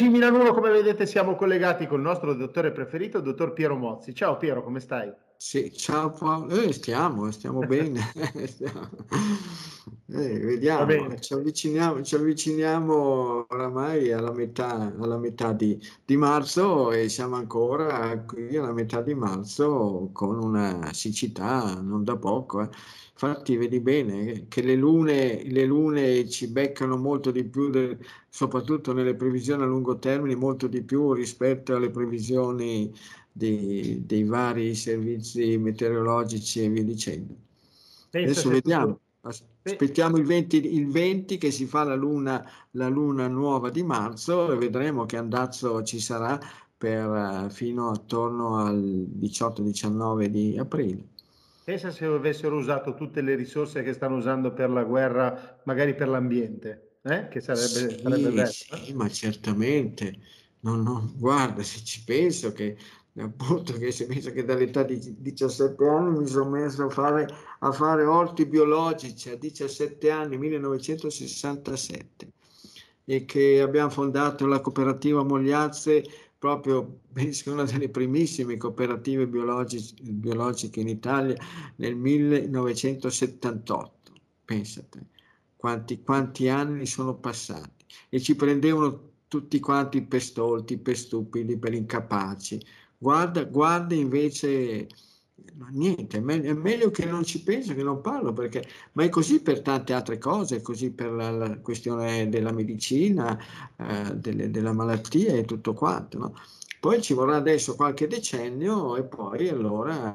Amici di Milano 1, come vedete siamo collegati con il nostro dottore preferito, il dottor Piero Mozzi. Ciao Piero, come stai? Sì, ciao Paolo, eh, stiamo, stiamo bene. eh, vediamo, bene. Ci, avviciniamo, ci avviciniamo oramai alla metà, alla metà di, di, marzo e siamo ancora qui alla metà di marzo con una siccità non da poco. Eh. Infatti vedi bene che le lune, le lune ci beccano molto di più, de, soprattutto nelle previsioni a lungo termine, molto di più rispetto alle previsioni dei, dei vari servizi meteorologici e via dicendo. Penso Adesso vediamo. Aspettiamo il 20, il 20, che si fa la luna, la luna nuova di marzo e vedremo che andazzo ci sarà per, fino attorno al 18-19 di aprile. Pensa se avessero usato tutte le risorse che stanno usando per la guerra, magari per l'ambiente, eh? che sarebbe, sì, sarebbe bello. Sì, ma certamente. No, no, guarda, se ci penso che appunto che si pensa che dall'età di 17 anni mi sono messo a fare, a fare orti biologici a 17 anni, 1967, e che abbiamo fondato la cooperativa Mogliazze proprio penso una delle primissime cooperative biologiche, in Italia nel 1978. Pensate quanti, quanti anni sono passati e ci prendevano tutti quanti per stolti, per stupidi, per incapaci. Guarda, guarda invece ma niente, è meglio, che non ci penso, che non parlo, perché, ma è così per tante altre cose, è così per la, la questione della medicina, eh, delle, della malattia e tutto quanto. No? Poi ci vorrà adesso qualche decennio e poi allora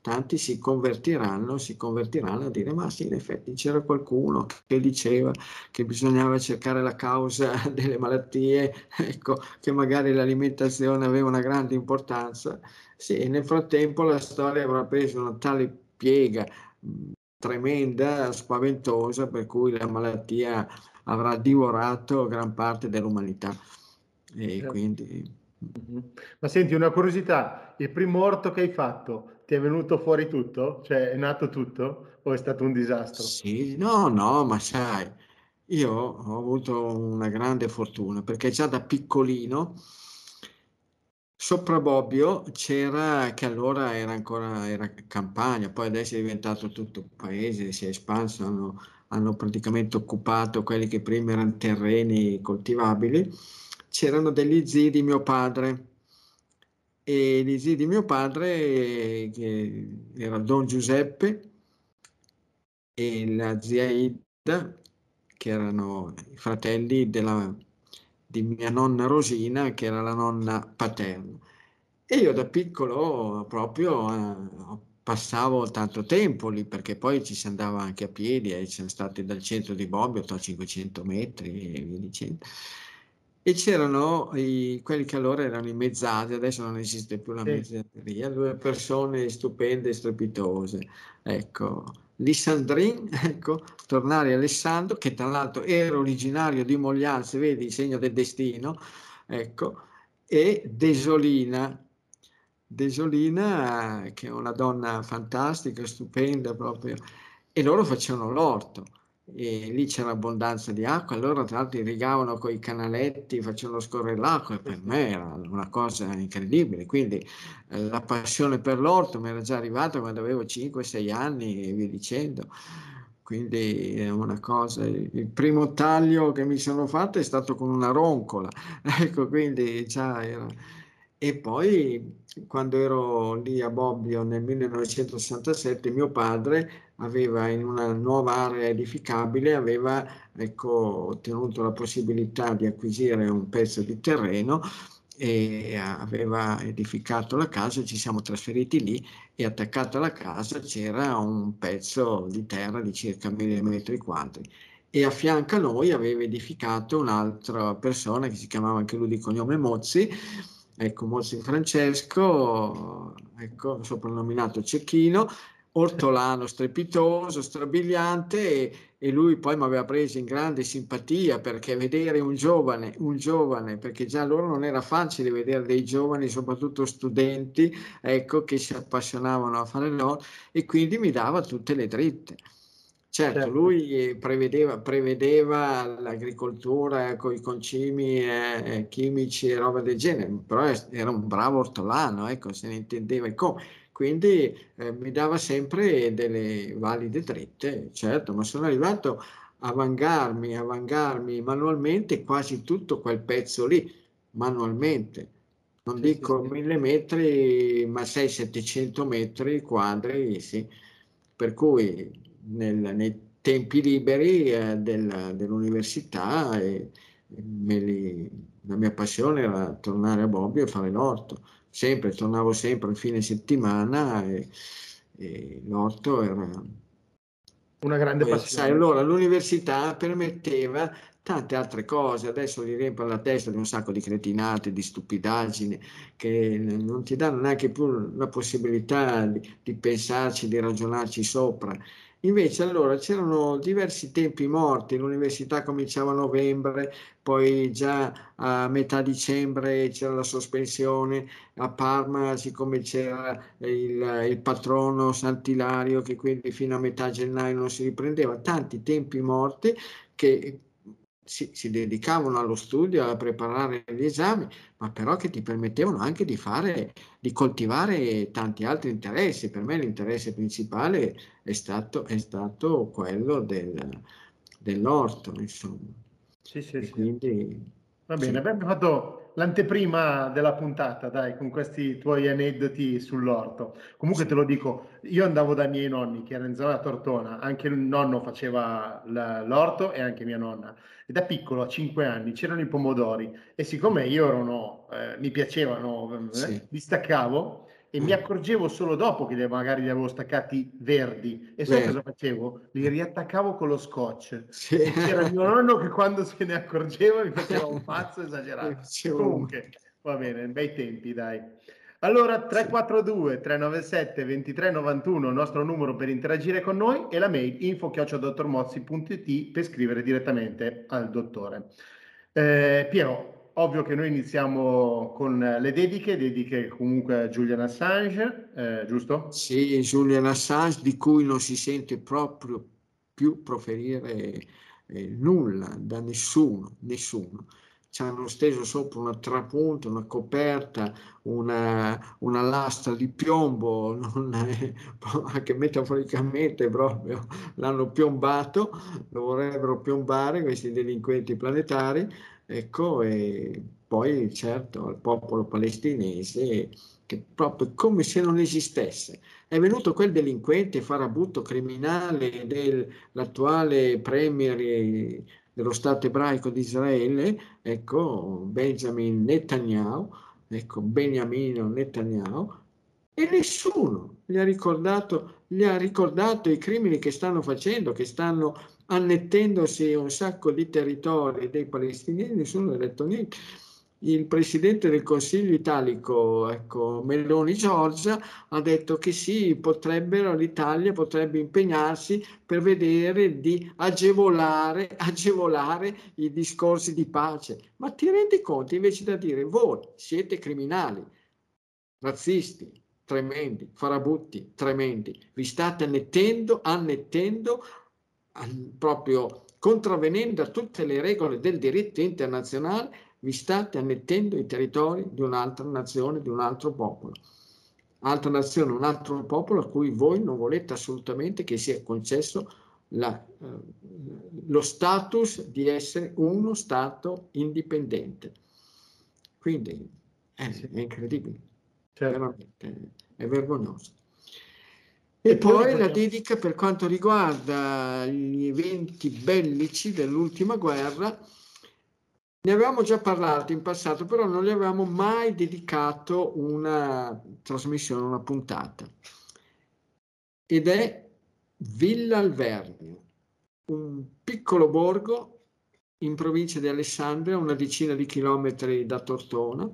tanti si convertiranno, si convertiranno a dire ma sì, in effetti c'era qualcuno che diceva che bisognava cercare la causa delle malattie, ecco, che magari l'alimentazione aveva una grande importanza. Sì, nel frattempo la storia avrà preso una tale piega tremenda, spaventosa, per cui la malattia avrà divorato gran parte dell'umanità. E quindi... Ma senti, una curiosità, il primo orto che hai fatto ti è venuto fuori tutto? Cioè è nato tutto o è stato un disastro? Sì, no, no, ma sai, io ho avuto una grande fortuna perché già da piccolino sopra Bobbio c'era, che allora era ancora era campagna, poi adesso è diventato tutto paese, si è espanso, hanno, hanno praticamente occupato quelli che prima erano terreni coltivabili. C'erano degli zii di mio padre e gli zii di mio padre, che era Don Giuseppe, e la zia Ida, che erano i fratelli della, di mia nonna Rosina, che era la nonna paterna. E io da piccolo proprio eh, passavo tanto tempo lì, perché poi ci si andava anche a piedi, e eh, siamo stati dal centro di Bobbio a 500 metri e via dicendo e c'erano i, quelli che allora erano i mezzadri, adesso non esiste più la sì. mezzadria, due persone stupende e strepitose. Ecco, Lissandrin, ecco, tornare Alessandro, che tra l'altro era originario di Moglianze, vedi il segno del destino, ecco, e Desolina, Desolina che è una donna fantastica, stupenda proprio, e loro facevano l'orto e lì c'era abbondanza di acqua, allora tra l'altro irrigavano con i canaletti, facevano scorrere l'acqua e per me era una cosa incredibile, quindi eh, la passione per l'orto mi era già arrivata quando avevo 5-6 anni e via dicendo, quindi è una cosa, il primo taglio che mi sono fatto è stato con una roncola, ecco quindi già era e poi quando ero lì a Bobbio nel 1967, mio padre aveva in una nuova area edificabile, aveva ecco, ottenuto la possibilità di acquisire un pezzo di terreno e aveva edificato la casa, ci siamo trasferiti lì e attaccato alla casa c'era un pezzo di terra di circa mille metri quadri. E a fianco a noi aveva edificato un'altra persona che si chiamava anche lui di cognome Mozzi ecco, Mozzi Francesco, ecco, soprannominato Cecchino, ortolano strepitoso, strabiliante e, e lui poi mi aveva preso in grande simpatia perché vedere un giovane, un giovane, perché già loro non era facile vedere dei giovani, soprattutto studenti, ecco, che si appassionavano a fare l'oro e quindi mi dava tutte le dritte. Certo, certo. lui prevedeva, prevedeva l'agricoltura con i concimi eh, chimici e roba del genere, però era un bravo ortolano, ecco, se ne intendeva come. Quindi eh, mi dava sempre delle valide dritte, certo, ma sono arrivato a vangarmi, a vangarmi manualmente quasi tutto quel pezzo lì, manualmente. Non sì, dico sì, mille metri, ma 600-700 metri quadri, sì. Per cui nel, nei tempi liberi eh, del, dell'università e, e li, la mia passione era tornare a Bobbio e fare l'orto. Sempre, tornavo sempre a fine settimana e, e l'orto era... Una grande passione. Sai, allora l'università permetteva tante altre cose, adesso gli riempie la testa di un sacco di cretinate, di stupidaggini che non ti danno neanche più la possibilità di, di pensarci, di ragionarci sopra. Invece allora c'erano diversi tempi morti, l'università cominciava a novembre, poi già a metà dicembre c'era la sospensione, a Parma siccome c'era il, il patrono Sant'Ilario che quindi fino a metà gennaio non si riprendeva, tanti tempi morti che si, si, dedicavano allo studio, a preparare gli esami, ma però che ti permettevano anche di fare, di coltivare tanti altri interessi. Per me l'interesse principale è stato, è stato quello del, dell'orto, insomma. Sì, sì, sì. Quindi, Va bene, sì. abbiamo fatto l'anteprima della puntata, dai, con questi tuoi aneddoti sull'orto. Comunque te lo dico, io andavo dai miei nonni che erano in zona Tortona, anche il nonno faceva l'orto e anche mia nonna. E da piccolo, a 5 anni, c'erano i pomodori e siccome io ero, eh, mi piacevano, eh, sì. li staccavo e mi mm. accorgevo solo dopo che magari li avevo staccati verdi e sai cosa facevo? Li riattaccavo con lo scotch. Sì. C'era mio nonno che quando se ne accorgeva mi faceva un pazzo esagerato. Comunque, va bene, bei tempi, dai. Allora 342 397 2391 il nostro numero per interagire con noi e la mail info-dottormozzi.it per scrivere direttamente al dottore. Eh, Piero, Ovvio che noi iniziamo con le dediche, dediche comunque a Julian Assange, eh, giusto? Sì, Julian Assange di cui non si sente proprio più proferire eh, nulla da nessuno, nessuno. Ci hanno steso sopra una trapunta, una coperta, una, una lastra di piombo, non è, anche metaforicamente proprio l'hanno piombato, lo vorrebbero piombare questi delinquenti planetari Ecco, e poi certo al popolo palestinese che proprio come se non esistesse. È venuto quel delinquente farabutto criminale dell'attuale premier dello Stato ebraico di Israele, ecco, Benjamin Netanyahu, ecco, Beniamino Netanyahu, e nessuno gli ha ricordato, gli ha ricordato i crimini che stanno facendo, che stanno annettendosi un sacco di territori dei palestinesi, nessuno ha detto niente. Il presidente del Consiglio italico, ecco, Meloni Giorgia, ha detto che sì, potrebbero, l'Italia potrebbe impegnarsi per vedere di agevolare, agevolare i discorsi di pace. Ma ti rendi conto invece da dire voi siete criminali, razzisti, tremendi, farabutti, tremendi, vi state annettendo, annettendo proprio contravvenendo a tutte le regole del diritto internazionale, vi state annettendo i territori di un'altra nazione, di un altro popolo. Altra nazione, un altro popolo a cui voi non volete assolutamente che sia concesso la, eh, lo status di essere uno Stato indipendente. Quindi è, è incredibile, certo. veramente, è vergognoso. E poi la dedica per quanto riguarda gli eventi bellici dell'ultima guerra. Ne avevamo già parlato in passato, però non gli avevamo mai dedicato una trasmissione, una puntata. Ed è Villa Alvernio, un piccolo borgo in provincia di Alessandria, una decina di chilometri da Tortona,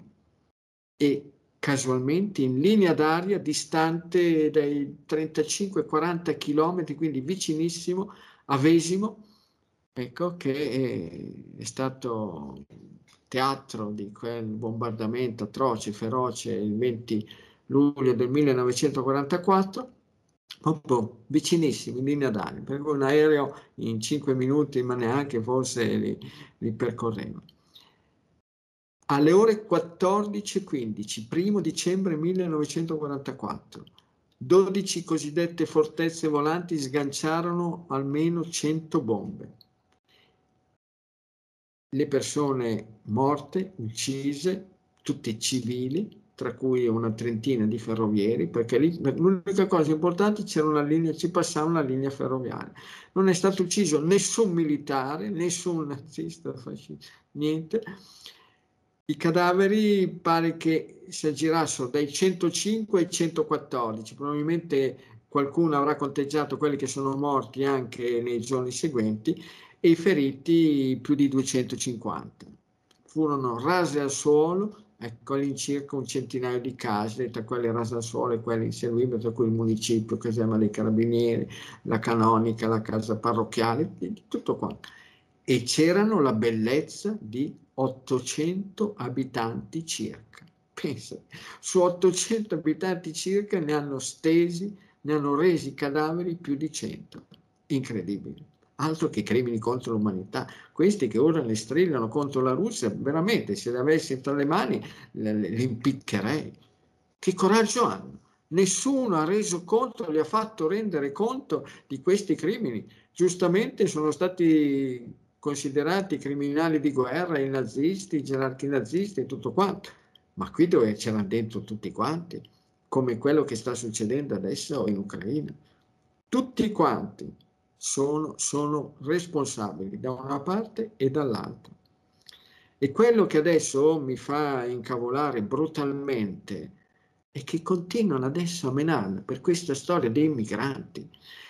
e casualmente in linea d'aria distante dai 35-40 km, quindi vicinissimo a Vesimo, ecco, che è stato teatro di quel bombardamento atroce, feroce il 20 luglio del 1944 proprio vicinissimi, in linea d'aria, perché un aereo in 5 minuti, ma neanche forse li, li percorreva. Alle ore 14.15, primo dicembre 1944, 12 cosiddette fortezze volanti sganciarono almeno 100 bombe. Le persone morte, uccise, tutte civili, tra cui una trentina di ferrovieri, perché lì l'unica cosa importante c'era una linea, ci passava una linea ferroviaria. Non è stato ucciso nessun militare, nessun nazista, fascista, niente. I cadaveri pare che si aggirassero dai 105 ai 114, probabilmente qualcuno avrà conteggiato quelli che sono morti anche nei giorni seguenti e i feriti più di 250. Furono rase al suolo, ecco all'incirca un centinaio di case, tra quelle rase al suolo e quelle inservibili, tra cui il municipio, caserma dei carabinieri, la canonica, la casa parrocchiale, tutto quanto. E c'erano la bellezza di 800 abitanti circa. Pensa, su 800 abitanti circa ne hanno stesi, ne hanno resi cadaveri più di 100. Incredibile. Altro che crimini contro l'umanità. Questi che ora le strillano contro la Russia, veramente, se le avessi tra le mani, li impiccherei. Che coraggio hanno? Nessuno ha reso conto, li ha fatto rendere conto di questi crimini. Giustamente sono stati considerati criminali di guerra, i nazisti, i gerarchi nazisti e tutto quanto. Ma qui dove c'erano dentro tutti quanti, come quello che sta succedendo adesso in Ucraina. Tutti quanti sono, sono responsabili da una parte e dall'altra. E quello che adesso mi fa incavolare brutalmente è che continuano adesso a menare per questa storia dei migranti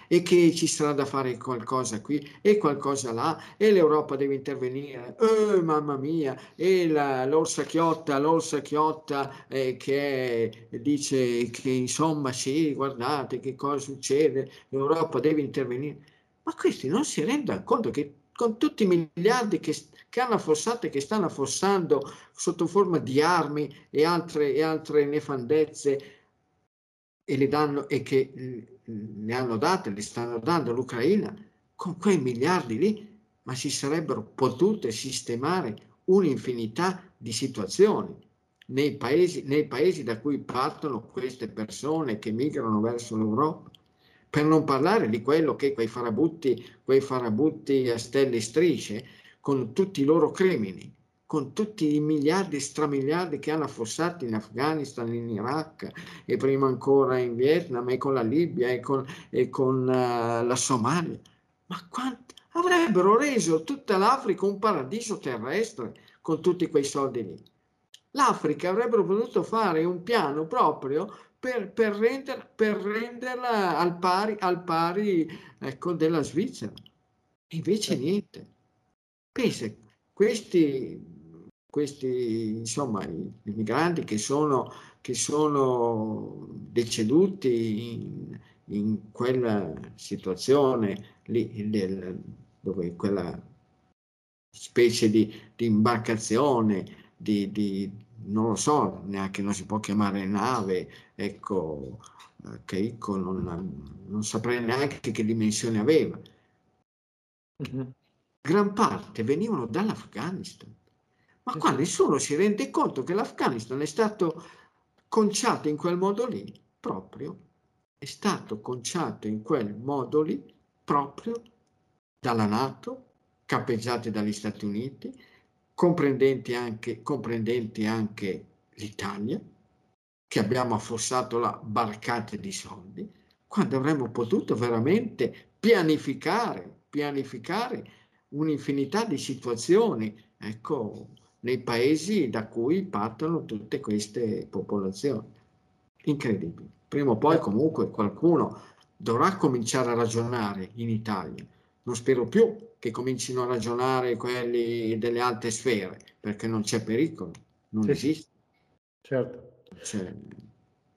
e che ci sarà da fare qualcosa qui e qualcosa là e l'Europa deve intervenire, oh, mamma mia, e la, l'orsa chiotta, l'orsa chiotta eh, che dice che insomma sì, guardate che cosa succede, l'Europa deve intervenire, ma questi non si rendono conto che con tutti i miliardi che, che hanno affossato e che stanno affossando sotto forma di armi e altre, e altre nefandezze e le danno e che ne hanno date, le stanno dando all'Ucraina, con quei miliardi lì, ma si sarebbero potute sistemare un'infinità di situazioni nei paesi, nei paesi da cui partono queste persone che migrano verso l'Europa. Per non parlare di quello che quei farabutti, quei farabutti a stelle e strisce, con tutti i loro crimini, con tutti i miliardi e stramiliardi che hanno affossato in Afghanistan, in Iraq e prima ancora in Vietnam e con la Libia e con, e con uh, la Somalia. Ma quanto avrebbero reso tutta l'Africa un paradiso terrestre con tutti quei soldi lì? L'Africa avrebbero potuto fare un piano proprio per, per, render, per renderla al pari, al pari ecco, della Svizzera. Invece niente. Pensa, questi questi insomma i, migranti che sono, che sono deceduti in, in, quella situazione lì del, dove quella specie di, di imbarcazione di, di, non lo so neanche non si può chiamare nave ecco che ecco, non, non saprei neanche che dimensione aveva mm-hmm. gran parte venivano dall'Afghanistan ma qua nessuno si rende conto che l'Afghanistan è stato conciato in quel modo lì, proprio, è stato conciato in quel modo lì, proprio dalla Nato, cappeggiati dagli Stati Uniti, comprendenti anche, comprendenti anche l'Italia, che abbiamo affossato la barcate di soldi, quando avremmo potuto veramente pianificare, pianificare un'infinità di situazioni, ecco, nei paesi da cui partono tutte queste popolazioni. Incredibile. Prima o poi comunque qualcuno dovrà cominciare a ragionare in Italia. Non spero più che comincino a ragionare quelli delle alte sfere, perché non c'è pericolo, non sì. esiste. Certo. C'è...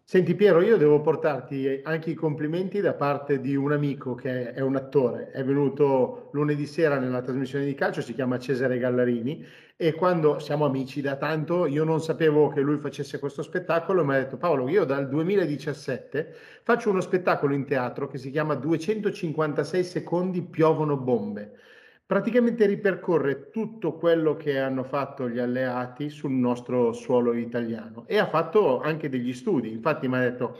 Senti Piero, io devo portarti anche i complimenti da parte di un amico che è un attore, è venuto lunedì sera nella trasmissione di calcio, si chiama Cesare Gallarini e quando siamo amici da tanto io non sapevo che lui facesse questo spettacolo e mi ha detto Paolo, io dal 2017 faccio uno spettacolo in teatro che si chiama 256 secondi piovono bombe praticamente ripercorre tutto quello che hanno fatto gli alleati sul nostro suolo italiano e ha fatto anche degli studi. Infatti mi ha detto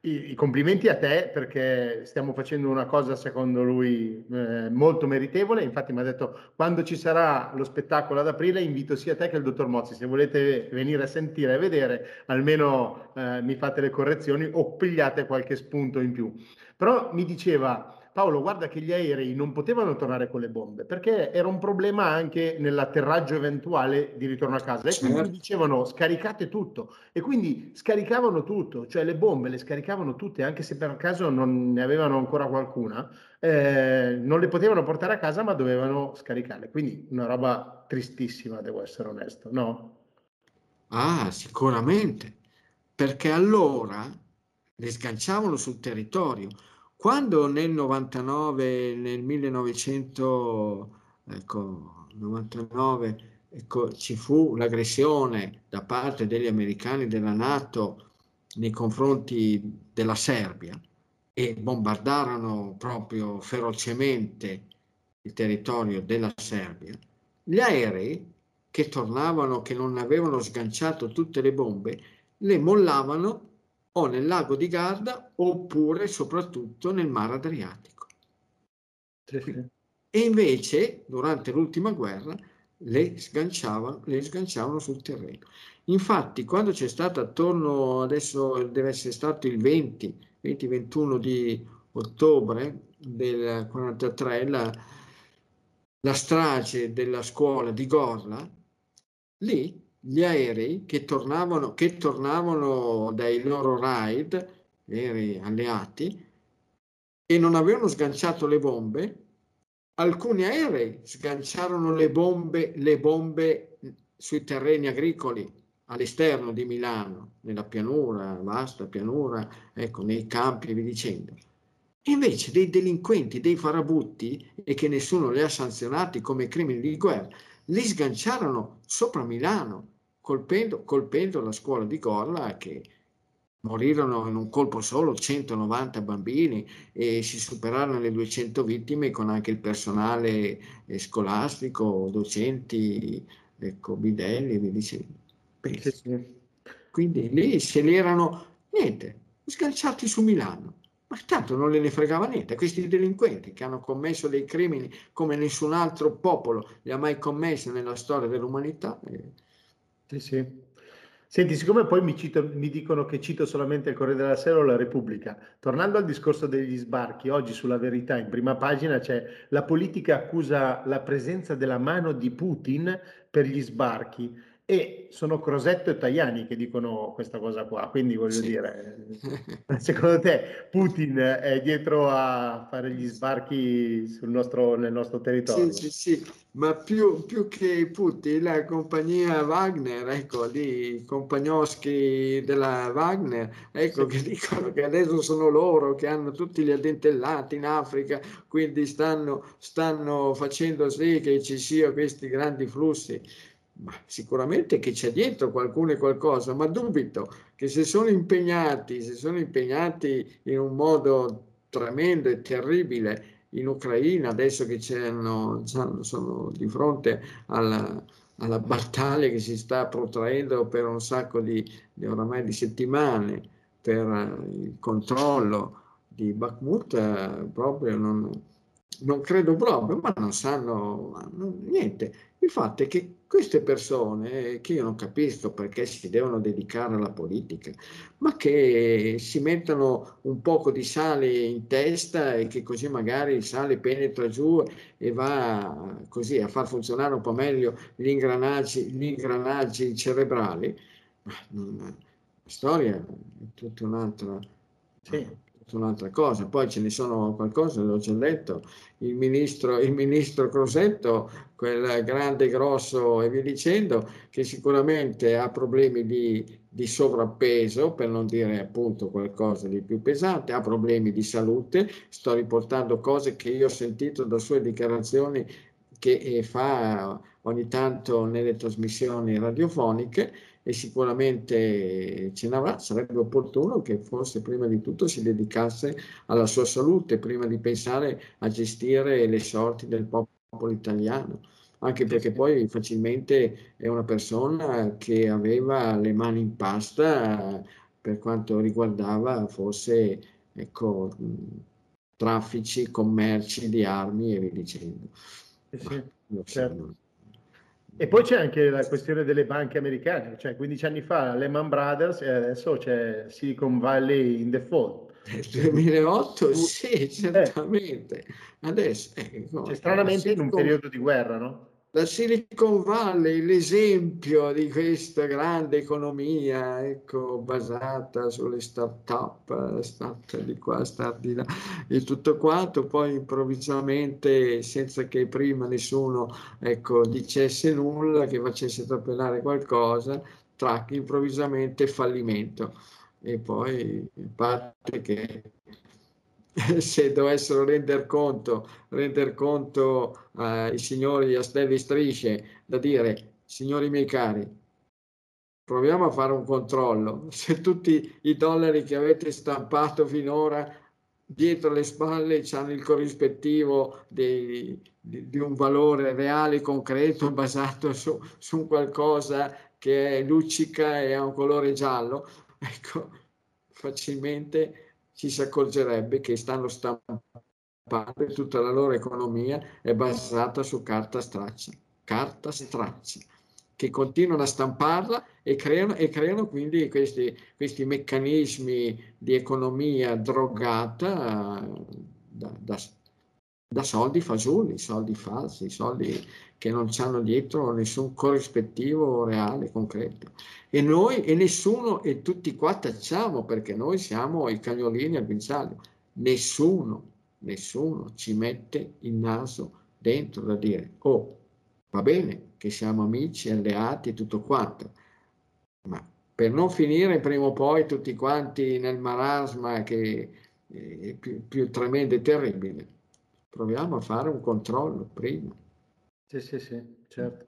i, i complimenti a te perché stiamo facendo una cosa secondo lui eh, molto meritevole. Infatti mi ha detto quando ci sarà lo spettacolo ad aprile invito sia te che il dottor Mozzi. Se volete venire a sentire e vedere almeno eh, mi fate le correzioni o pigliate qualche spunto in più. Però mi diceva Paolo, guarda che gli aerei non potevano tornare con le bombe perché era un problema anche nell'atterraggio eventuale di ritorno a casa. E quindi certo. dicevano scaricate tutto e quindi scaricavano tutto, cioè le bombe le scaricavano tutte, anche se per caso non ne avevano ancora qualcuna, eh, non le potevano portare a casa ma dovevano scaricarle. Quindi una roba tristissima, devo essere onesto, no? Ah, sicuramente, perché allora le sganciavano sul territorio quando nel 99, nel 1999, ecco, ci fu l'aggressione da parte degli americani della Nato nei confronti della Serbia e bombardarono proprio ferocemente il territorio della Serbia, gli aerei che tornavano, che non avevano sganciato tutte le bombe, le mollavano o nel lago di Garda oppure soprattutto nel mare Adriatico. Sì, sì. E invece durante l'ultima guerra le sganciavano, le sganciavano sul terreno. Infatti quando c'è stato attorno, adesso deve essere stato il 20, 20-21 di ottobre del 43, la, la strage della scuola di Gorla, lì gli aerei che tornavano, che tornavano dai loro raid, aerei alleati, e non avevano sganciato le bombe, alcuni aerei sganciarono le bombe, le bombe sui terreni agricoli all'esterno di Milano, nella pianura, vasta pianura, ecco, nei campi e vi dicendo. Invece dei delinquenti, dei farabutti, e che nessuno li ha sanzionati come crimini di guerra, li sganciarono sopra Milano, colpendo, colpendo la scuola di Gorla che morirono in un colpo solo 190 bambini e si superarono le 200 vittime con anche il personale eh, scolastico, docenti, ecco, bidelli e vi dicendo. Quindi lì se li erano, niente, sganciati su Milano. Ma tanto non le ne fregava niente. Questi delinquenti che hanno commesso dei crimini come nessun altro popolo li ha mai commessi nella storia dell'umanità. Eh. Sì, sì. Senti, siccome poi mi, cito, mi, dicono che cito solamente il Corriere della Sera o la Repubblica, tornando al discorso degli sbarchi, oggi sulla verità in prima pagina c'è la politica accusa la presenza della mano di Putin per gli sbarchi e sono Crosetto e Tajani che dicono questa cosa qua, quindi voglio sì. dire, secondo te Putin è dietro a fare gli sbarchi nostro, nel nostro territorio? Sì, sì, sì, ma più, più, che Putin, la compagnia Wagner, ecco, di compagnoschi della Wagner, ecco, sì. che dicono che adesso sono loro che hanno tutti gli addentellati in Africa, quindi stanno, stanno facendo sì che ci siano questi grandi flussi sicuramente che c'è dietro qualcuno e qualcosa, ma dubito che se sono impegnati, se sono impegnati in un modo tremendo e terribile in Ucraina, adesso che sono di fronte alla, alla, battaglia che si sta protraendo per un sacco di, di oramai di settimane per il controllo di Bakhmut, eh, proprio non, non credo proprio, ma non sanno niente. Il fatto è che queste persone, che io non capisco perché si devono dedicare alla politica, ma che si mettono un poco di sale in testa e che così magari il sale penetra giù e va così a far funzionare un po' meglio gli ingranaggi, gli ingranaggi cerebrali, la storia è tutta un'altra. Sì un'altra cosa. Poi ce ne sono qualcosa, l'ho già detto, il ministro, il ministro Crosetto, quel grande, grosso e via dicendo, che sicuramente ha problemi di, di sovrappeso, per non dire appunto qualcosa di più pesante, ha problemi di salute. Sto riportando cose che io ho sentito da sue dichiarazioni che eh, fa ogni tanto nelle trasmissioni radiofoniche e sicuramente ce n'avrà, sarebbe opportuno che forse prima di tutto si dedicasse alla sua salute prima di pensare a gestire le sorti del popolo italiano, anche perché poi facilmente è una persona che aveva le mani in pasta per quanto riguardava forse ecco, traffici, commerci di armi e via dicendo. Sì, certo. E poi c'è anche la questione delle banche americane, cioè 15 anni fa Lehman Brothers e adesso c'è Silicon Valley in default. Nel 2008 sì, eh. certamente. Adesso, eh, cioè, stranamente in un periodo di guerra, no? La Silicon Valley, l'esempio di questa grande economia ecco, basata sulle start-up, start di qua, start di là e tutto quanto, poi improvvisamente, senza che prima nessuno ecco, dicesse nulla, che facesse trapelare qualcosa, track, improvvisamente fallimento. E poi parte che se dovessero render conto, render conto eh, signori a stelle strisce da dire, signori miei cari, proviamo a fare un controllo. Se tutti i dollari che avete stampato finora dietro le spalle hanno il corrispettivo di, di, di, un valore reale, concreto, basato su, su qualcosa che è luccica e ha un colore giallo, ecco, facilmente ci si accorgerebbe che stanno stampando tutta la loro economia è basata su carta straccia, carta straccia, che continuano a stamparla e creano, e creano quindi questi, questi, meccanismi di economia drogata da, da, da soldi fagioli, soldi falsi, soldi che non hanno dietro nessun corrispettivo reale, concreto. E noi, e nessuno, e tutti qua tacciamo perché noi siamo i cagnolini al guinzaglio. Nessuno, nessuno ci mette il naso dentro da dire, oh, va bene che siamo amici, alleati e tutto quanto, ma per non finire prima o poi tutti quanti nel marasma che è più, più tremendo e terribile, proviamo a fare un controllo prima. Sì, sì, sì, certo.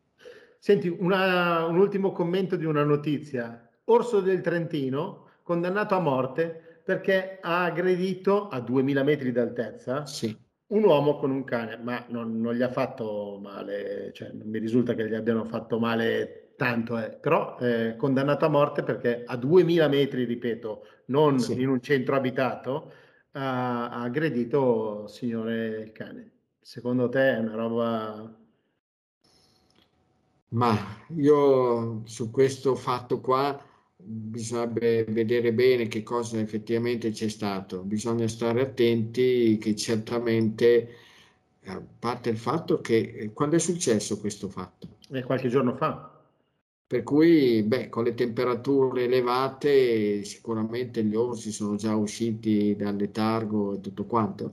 Senti, una, un ultimo commento di una notizia. Orso del Trentino condannato a morte perché ha aggredito a 2000 metri d'altezza sì. un uomo con un cane, ma non, non, gli ha fatto male, cioè non mi risulta che gli abbiano fatto male tanto, eh. però eh, condannato a morte perché a 2000 metri, ripeto, non sì. in un centro abitato, ha, aggredito il signore il cane. Secondo te è una roba ma io su questo fatto qua bisognerebbe vedere bene che cosa effettivamente c'è stato. Bisogna stare attenti che certamente, a parte il fatto che quando è successo questo fatto? Eh, qualche giorno fa. Per cui, beh, con le temperature elevate, sicuramente gli orsi sono già usciti dal letargo e tutto quanto.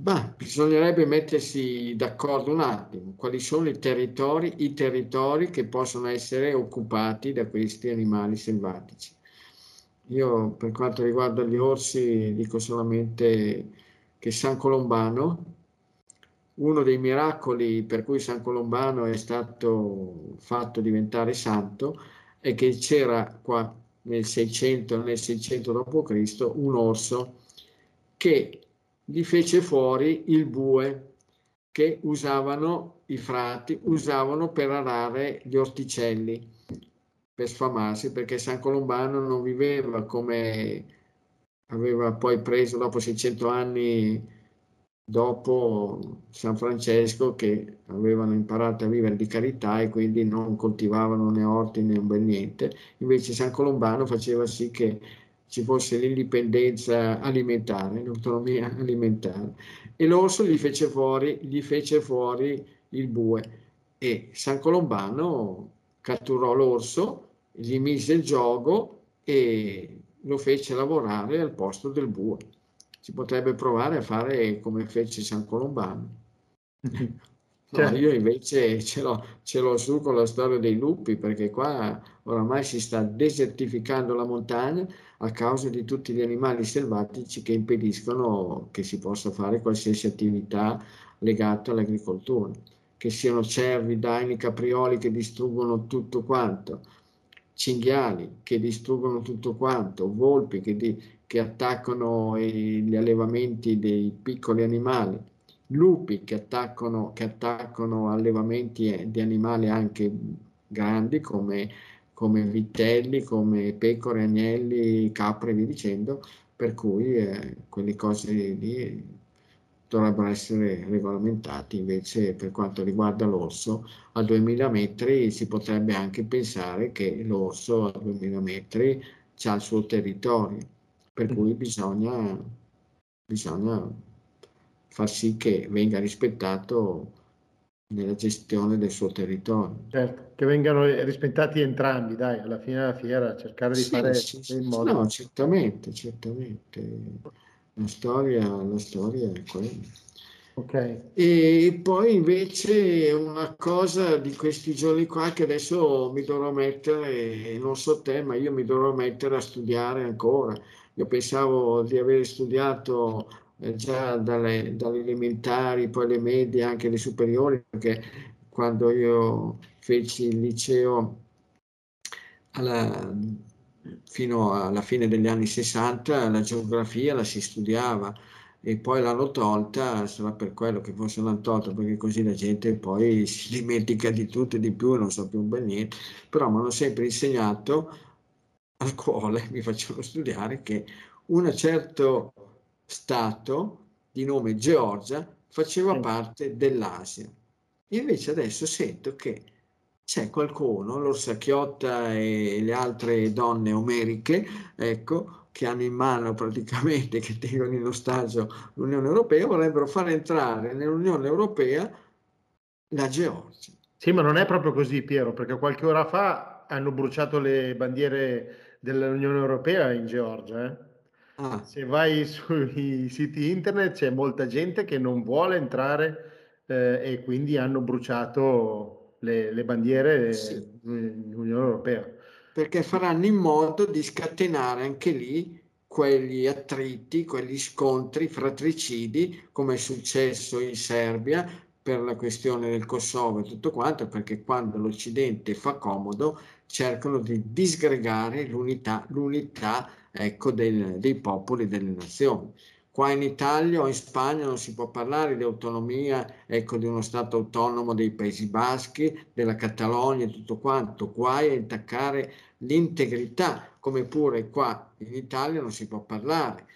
Bah, bisognerebbe mettersi d'accordo un attimo, quali sono i territori, i territori che possono essere occupati da questi animali selvatici. Io per quanto riguarda gli orsi dico solamente che San Colombano, uno dei miracoli per cui San Colombano è stato fatto diventare santo, è che c'era qua nel 600, nel 600 d.C. un orso che gli fece fuori il bue che usavano i frati, usavano per arare gli orticelli, per sfamarsi, perché San Colombano non viveva come aveva poi preso dopo 600 anni dopo San Francesco che avevano imparato a vivere di carità e quindi non coltivavano né orti né un bel niente. Invece San Colombano faceva sì che ci fosse l'indipendenza alimentare, l'autonomia alimentare. E l'orso gli fece fuori, gli fece fuori il bue e San Colombano catturò l'orso, gli mise il gioco e lo fece lavorare al posto del bue. Si potrebbe provare a fare come fece San Colombano. No, certo. io invece ce l'ho, ce l'ho su con la storia dei lupi, perché qua oramai si sta desertificando la montagna a causa di tutti gli animali selvatici che impediscono che si possa fare qualsiasi attività legata all'agricoltura, che siano cervi, daini, caprioli che distruggono tutto quanto, cinghiali che distruggono tutto quanto, volpi che, di, che attaccano gli allevamenti dei piccoli animali, lupi che attaccano, che attaccano allevamenti di animali anche grandi come, come vitelli, come pecore, agnelli, capre e via dicendo, per cui eh, quelle cose lì dovrebbero essere regolamentati. Invece per quanto riguarda l'orso, a 2000 metri si potrebbe anche pensare che l'orso a 2000 metri ha il suo territorio, per cui bisogna, bisogna far sì che venga rispettato nella gestione del suo territorio. Certo, che vengano rispettati entrambi, dai, alla fine della fiera, cercare di sì, fare sì, in modo... No, certamente, certamente. La storia, la storia è quella. Ok. E poi invece una cosa di questi giorni qua che adesso mi dovrò mettere, non so te, ma io mi dovrò mettere a studiare ancora. Io pensavo di aver studiato eh, già dalle, dalle, elementari, poi le medie, anche le superiori, perché quando io feci il liceo alla, fino alla fine degli anni 60 la geografia la si studiava e poi l'hanno tolta, sarà per quello che forse l'hanno tolta, perché così la gente poi si dimentica di tutto e di più non sa più un bel niente, però mi hanno sempre insegnato al cuore, mi facevano studiare che un certo stato di nome Georgia faceva parte dell'Asia. Invece adesso sento che c'è qualcuno, l'Orsacchiotta e le altre donne omeriche, ecco, che hanno in mano praticamente, che tengono in ostaggio l'Unione Europea, vorrebbero far entrare nell'Unione Europea la Georgia. Sì, ma non è proprio così, Piero, perché qualche ora fa hanno bruciato le bandiere dell'Unione Europea in Georgia. Eh? Ah. Se vai sui siti internet c'è molta gente che non vuole entrare eh, e quindi hanno bruciato le, le bandiere sì. dell'Unione Europea. Perché faranno in modo di scatenare anche lì quegli attriti, quegli scontri fratricidi, come è successo in Serbia per la questione del Kosovo e tutto quanto, perché quando l'Occidente fa comodo cercano di disgregare l'unità, l'unità ecco, del, dei popoli, delle nazioni. Qua in Italia o in Spagna non si può parlare di autonomia, ecco, di uno Stato autonomo dei Paesi Baschi, della Catalogna e tutto quanto. Guai a intaccare l'integrità, come pure qua in Italia non si può parlare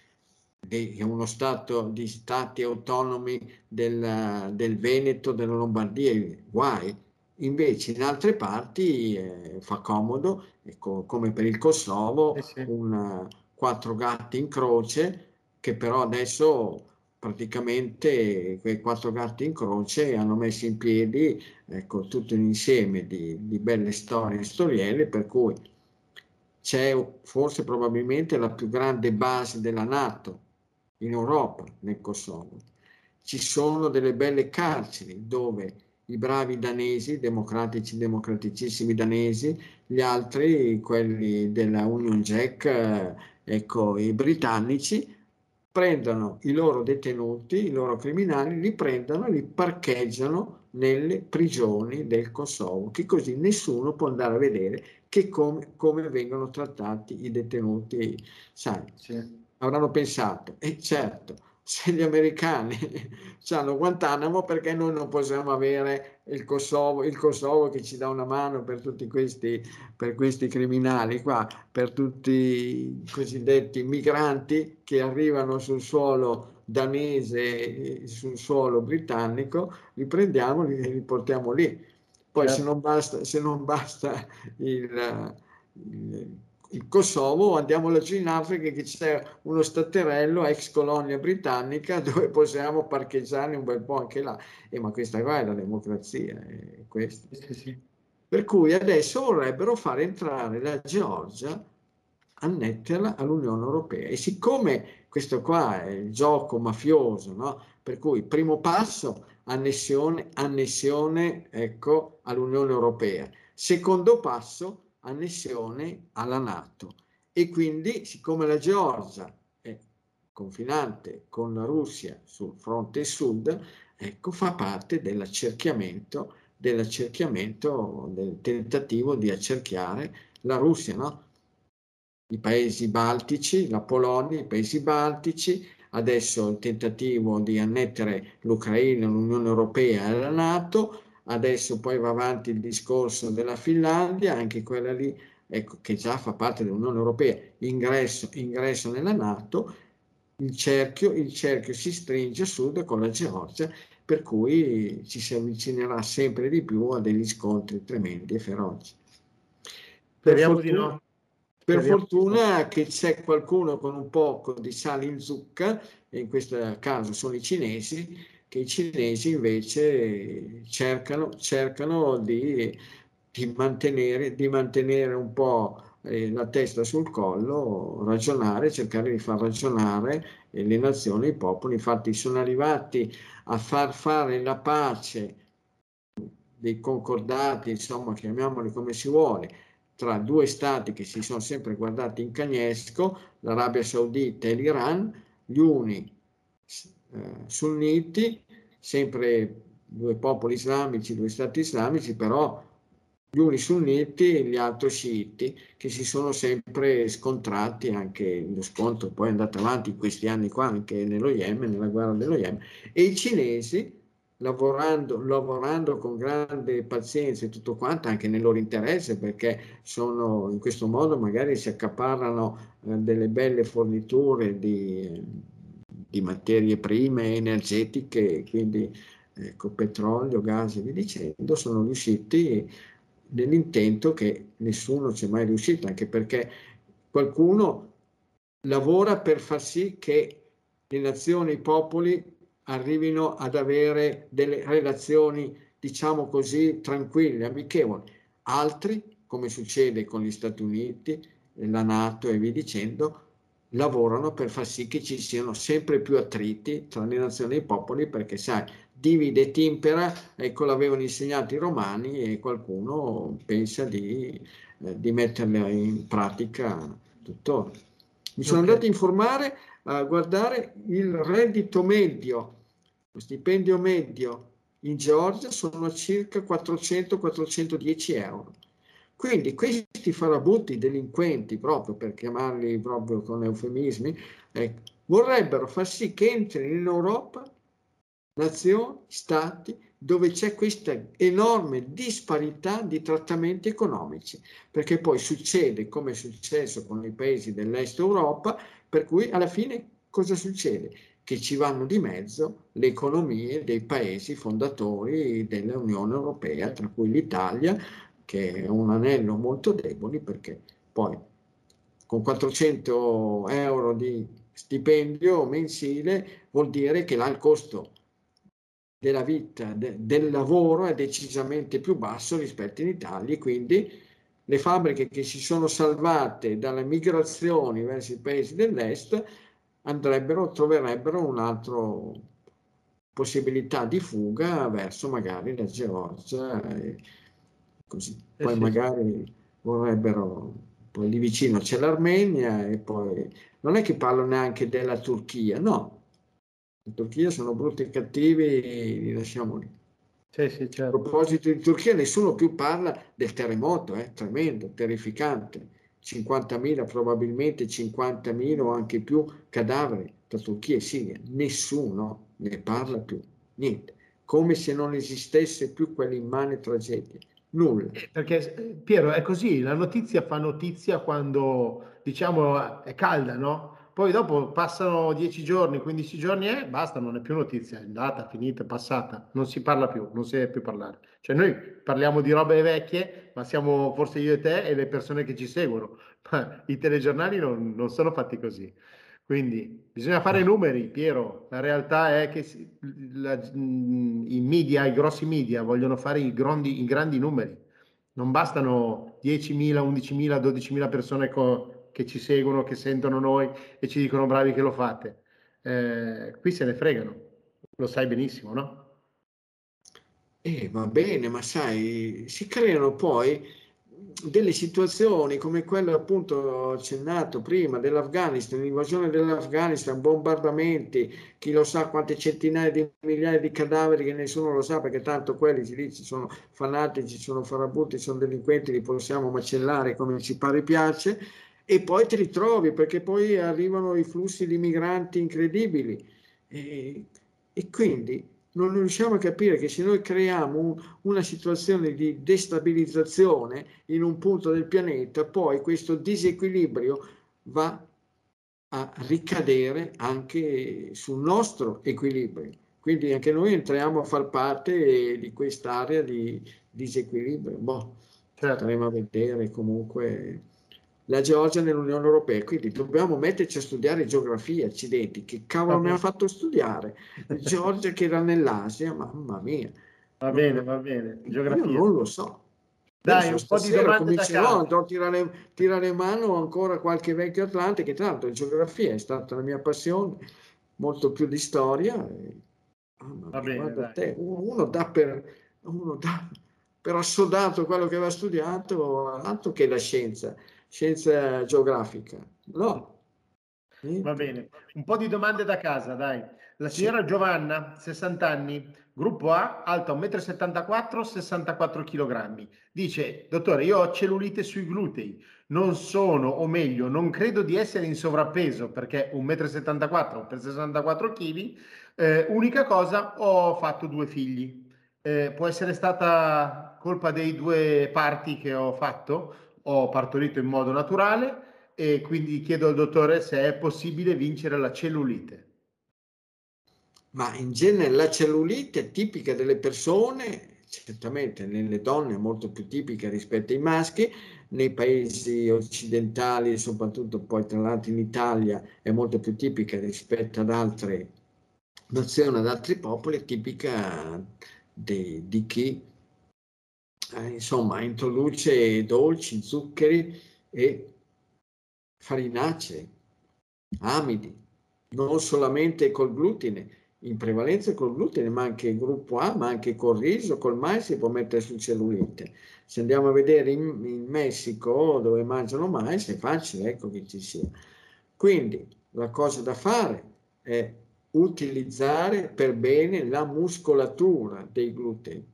di uno Stato di Stati autonomi del, del Veneto, della Lombardia, guai. Invece in altre parti eh, fa comodo, ecco, come per il Kosovo, eh sì. un, quattro gatti in croce, che però adesso praticamente quei quattro gatti in croce hanno messo in piedi ecco, tutto un insieme di, di belle storie e storielle, per cui c'è forse probabilmente la più grande base della Nato in Europa, nel Kosovo. Ci sono delle belle carceri dove i bravi danesi, democratici, democraticissimi danesi, gli altri, quelli della Union Jack, eh, ecco, i britannici, prendono i loro detenuti, i loro criminali, li prendono e li parcheggiano nelle prigioni del Kosovo, che così nessuno può andare a vedere che come, come vengono trattati i detenuti. Sai, sì. avranno pensato, e eh, certo, se gli americani hanno Guantanamo perché noi non possiamo avere il Kosovo, il Kosovo che ci dà una mano per tutti questi, per questi criminali qua, per tutti i cosiddetti migranti che arrivano sul suolo danese, sul suolo britannico, li prendiamo e li portiamo lì. Poi certo. se non basta, se non basta il, il il Kosovo, andiamo laggiù in Africa che c'è uno staterello ex colonia britannica dove possiamo parcheggiare un bel po' anche là. Eh, ma questa qua è la democrazia, è sì, sì. Per cui adesso vorrebbero far entrare la Georgia annetterla all'Unione Europea. E siccome questo qua è il gioco mafioso, no? per cui primo passo, annessione, annessione ecco, all'Unione Europea, secondo passo, annessione alla Nato. E quindi, siccome la Georgia è confinante con la Russia sul fronte sud, ecco, fa parte dell'accerchiamento, dell'accerchiamento, del tentativo di accerchiare la Russia, no? I paesi baltici, la Polonia, i paesi baltici, adesso il tentativo di annettere l'Ucraina all'Unione Europea e alla Nato, adesso poi va avanti il discorso della Finlandia, anche quella lì, ecco, che già fa parte dell'Unione Europea, ingresso, ingresso nella Nato, il cerchio, il cerchio si stringe a sud con la Georgia, per cui ci si avvicinerà sempre di più a degli scontri tremendi e feroci. Per Speriamo fortuna, di no. Per fortuna che c'è qualcuno con un po' di sale in zucca, e in questo caso sono i cinesi, che i cinesi invece cercano, cercano di, di, mantenere, di mantenere un po' eh, la testa sul collo, ragionare, cercare di far ragionare eh, le nazioni, i popoli. Infatti sono arrivati a far fare la pace dei concordati, insomma, chiamiamoli come si vuole, tra due stati che si sono sempre guardati in cagnesco, l'Arabia Saudita e l'Iran, gli uni eh, sunniti, sempre due popoli islamici, due stati islamici, però gli uni sunniti e gli altri sciiti che si sono sempre scontrati, anche lo scontro poi è andato avanti in questi anni qua anche nello Yemen, nella guerra dello Yemen, e i cinesi lavorando, lavorando con grande pazienza e tutto quanto, anche nel loro interesse, perché sono in questo modo magari si accaparrano eh, delle belle forniture di, di, materie prime energetiche, quindi ecco, petrolio, gas e via dicendo, sono riusciti nell'intento che nessuno ci è mai riuscito, anche perché qualcuno lavora per far sì che le nazioni, i popoli arrivino ad avere delle relazioni, diciamo così, tranquille, amichevoli. Altri, come succede con gli Stati Uniti, la Nato e via dicendo, lavorano per far sì che ci siano sempre più attriti tra le nazioni e i popoli, perché sai, divide e timpera, ecco l'avevano insegnato i romani e qualcuno pensa di, eh, di metterla in pratica tuttora. Mi sono okay. andato a informare a guardare il reddito medio lo stipendio medio in Georgia sono circa 400-410 euro. Quindi questi farabutti delinquenti, proprio per chiamarli proprio con eufemismi, eh, vorrebbero far sì che entrino in Europa nazioni, stati, dove c'è questa enorme disparità di trattamenti economici, perché poi succede come è successo con i paesi dell'est Europa, per cui alla fine cosa succede? che ci vanno di mezzo le economie dei paesi fondatori dell'Unione Europea, tra cui l'Italia, che è un anello molto debole perché poi con 400 euro di stipendio mensile vuol dire che là il costo della vita, de, del lavoro è decisamente più basso rispetto in Italia, quindi le fabbriche che si sono salvate dalle migrazioni verso i paesi dell'est andrebbero, troverebbero un'altra possibilità di fuga verso magari la Georgia e così. Eh poi sì. magari vorrebbero, poi lì vicino c'è l'Armenia e poi non è che parlo neanche della Turchia, no. La Turchia sono brutti e cattivi, li lasciamo lì. Sì, sì, certo. A proposito di Turchia, nessuno più parla del terremoto, eh? tremendo, terrificante 50.000, probabilmente 50.000 o anche più cadaveri tra Turchia e Siria. Nessuno ne parla più, niente, come se non esistesse più quell'immane tragedia. Nulla. Perché Piero è così, la notizia fa notizia quando diciamo è calda, no? Poi dopo passano 10 giorni, 15 giorni e eh, basta, non è più notizia, è andata, finita, passata, non si parla più, non si deve più parlare. Cioè noi parliamo di robe vecchie, ma siamo forse io e te e le persone che ci seguono, ma i telegiornali non, non sono fatti così. Quindi bisogna fare i numeri, Piero. La realtà è che la, i media, i grossi media vogliono fare i grandi, i grandi numeri. Non bastano 10.000, 11.000, 12.000 persone co- che ci seguono, che sentono noi e ci dicono bravi che lo fate. Eh, qui se ne fregano, lo sai benissimo, no? Eh, va bene, ma sai, si creano poi delle situazioni come quella appunto accennato prima dell'Afghanistan, l'invasione dell'Afghanistan, bombardamenti, chi lo sa quante centinaia di migliaia di cadaveri che nessuno lo sa perché tanto quelli si dice sono fanatici, sono farabutti, sono delinquenti, li possiamo macellare come ci pare piace e poi ti ritrovi perché poi arrivano i flussi di migranti incredibili. E, e quindi non riusciamo a capire che se noi creiamo un, una situazione di destabilizzazione in un punto del pianeta, poi questo disequilibrio va a ricadere anche sul nostro equilibrio. Quindi anche noi entriamo a far parte di quest'area di disequilibrio. Boh, certo. staremo a vedere comunque la Georgia nell'Unione Europea, quindi dobbiamo metterci a studiare geografia, accidenti, che cavolo mi ha fatto studiare? Georgia che era nell'Asia, mamma mia. Va bene, va bene, geografia. Io non lo so. Dai, un po' di domande da andrò a tirare, tirare mano ancora qualche vecchio Atlante, che tra l'altro geografia è stata la mia passione, molto più di storia. Oh, Va bene, te, uno dà per... Uno dà per assodato quello che aveva studiato, altro che la scienza scienza geografica. No. Va bene, un po' di domande da casa, dai. La signora sì. Giovanna, 60 anni, gruppo A, alta 1,74 m, 64 kg. Dice, dottore, io ho cellulite sui glutei, non sono, o meglio, non credo di essere in sovrappeso perché 1,74 m per 64 kg. Eh, unica cosa, ho fatto due figli. Eh, può essere stata colpa dei due parti che ho fatto? Ho partorito in modo naturale e quindi chiedo al dottore se è possibile vincere la cellulite. Ma in genere la cellulite è tipica delle persone, certamente nelle donne è molto più tipica rispetto ai maschi, nei paesi occidentali, soprattutto poi tra l'altro in Italia, è molto più tipica rispetto ad altre nazioni, ad altri popoli, è tipica di, di chi insomma, introduce dolci, zuccheri e farinacee, amidi, non solamente col glutine, in prevalenza col glutine, ma anche il gruppo A, ma anche col riso, col mais si può mettere sul cellulite. Se andiamo a vedere in, in Messico dove mangiano mais è facile, ecco che ci sia. Quindi la cosa da fare è utilizzare per bene la muscolatura dei glutei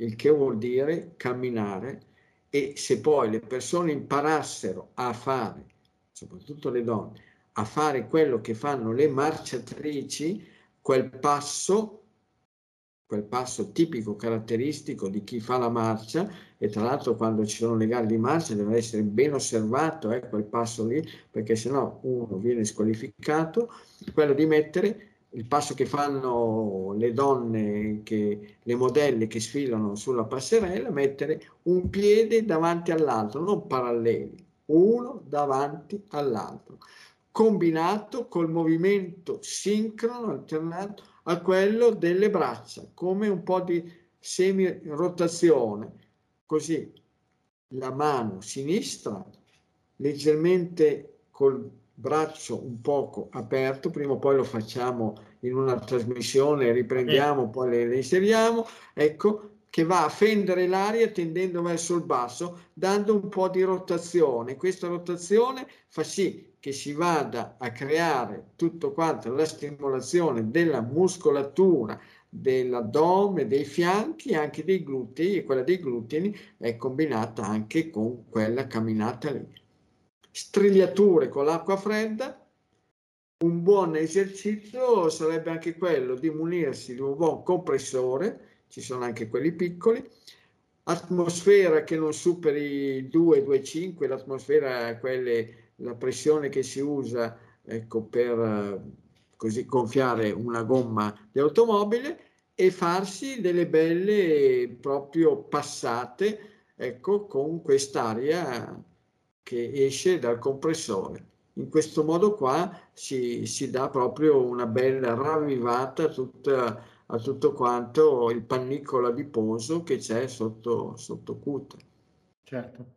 il che vuol dire camminare e se poi le persone imparassero a fare, soprattutto le donne, a fare quello che fanno le marciatrici, quel passo, quel passo tipico, caratteristico di chi fa la marcia, e tra l'altro quando ci sono le gare di marcia deve essere ben osservato eh, quel passo lì, perché sennò uno viene squalificato, quello di mettere il passo che fanno le donne, che, le modelle che sfilano sulla passerella, mettere un piede davanti all'altro, non paralleli, uno davanti all'altro, combinato col movimento sincrono, alternato a quello delle braccia, come un po' di semi-rotazione, così la mano sinistra leggermente col braccio un poco aperto, prima o poi lo facciamo in una trasmissione, riprendiamo, poi le, le inseriamo, ecco, che va a fendere l'aria tendendo verso il basso, dando un po' di rotazione. Questa rotazione fa sì che si vada a creare tutto quanto la stimolazione della muscolatura dell'addome, dei fianchi, anche dei glutei e quella dei glutei è combinata anche con quella camminata lì strigliature con l'acqua fredda, un buon esercizio sarebbe anche quello di munirsi di un buon compressore, ci sono anche quelli piccoli, atmosfera che non superi 2-2,5, l'atmosfera è quelle, la pressione che si usa ecco, per così gonfiare una gomma di automobile e farsi delle belle proprio passate ecco, con quest'aria che esce dal compressore. In questo modo qua si, si dà proprio una bella ravvivata a, tutta, a tutto quanto il pannicolo adiposo che c'è sotto, sotto cute. Certo.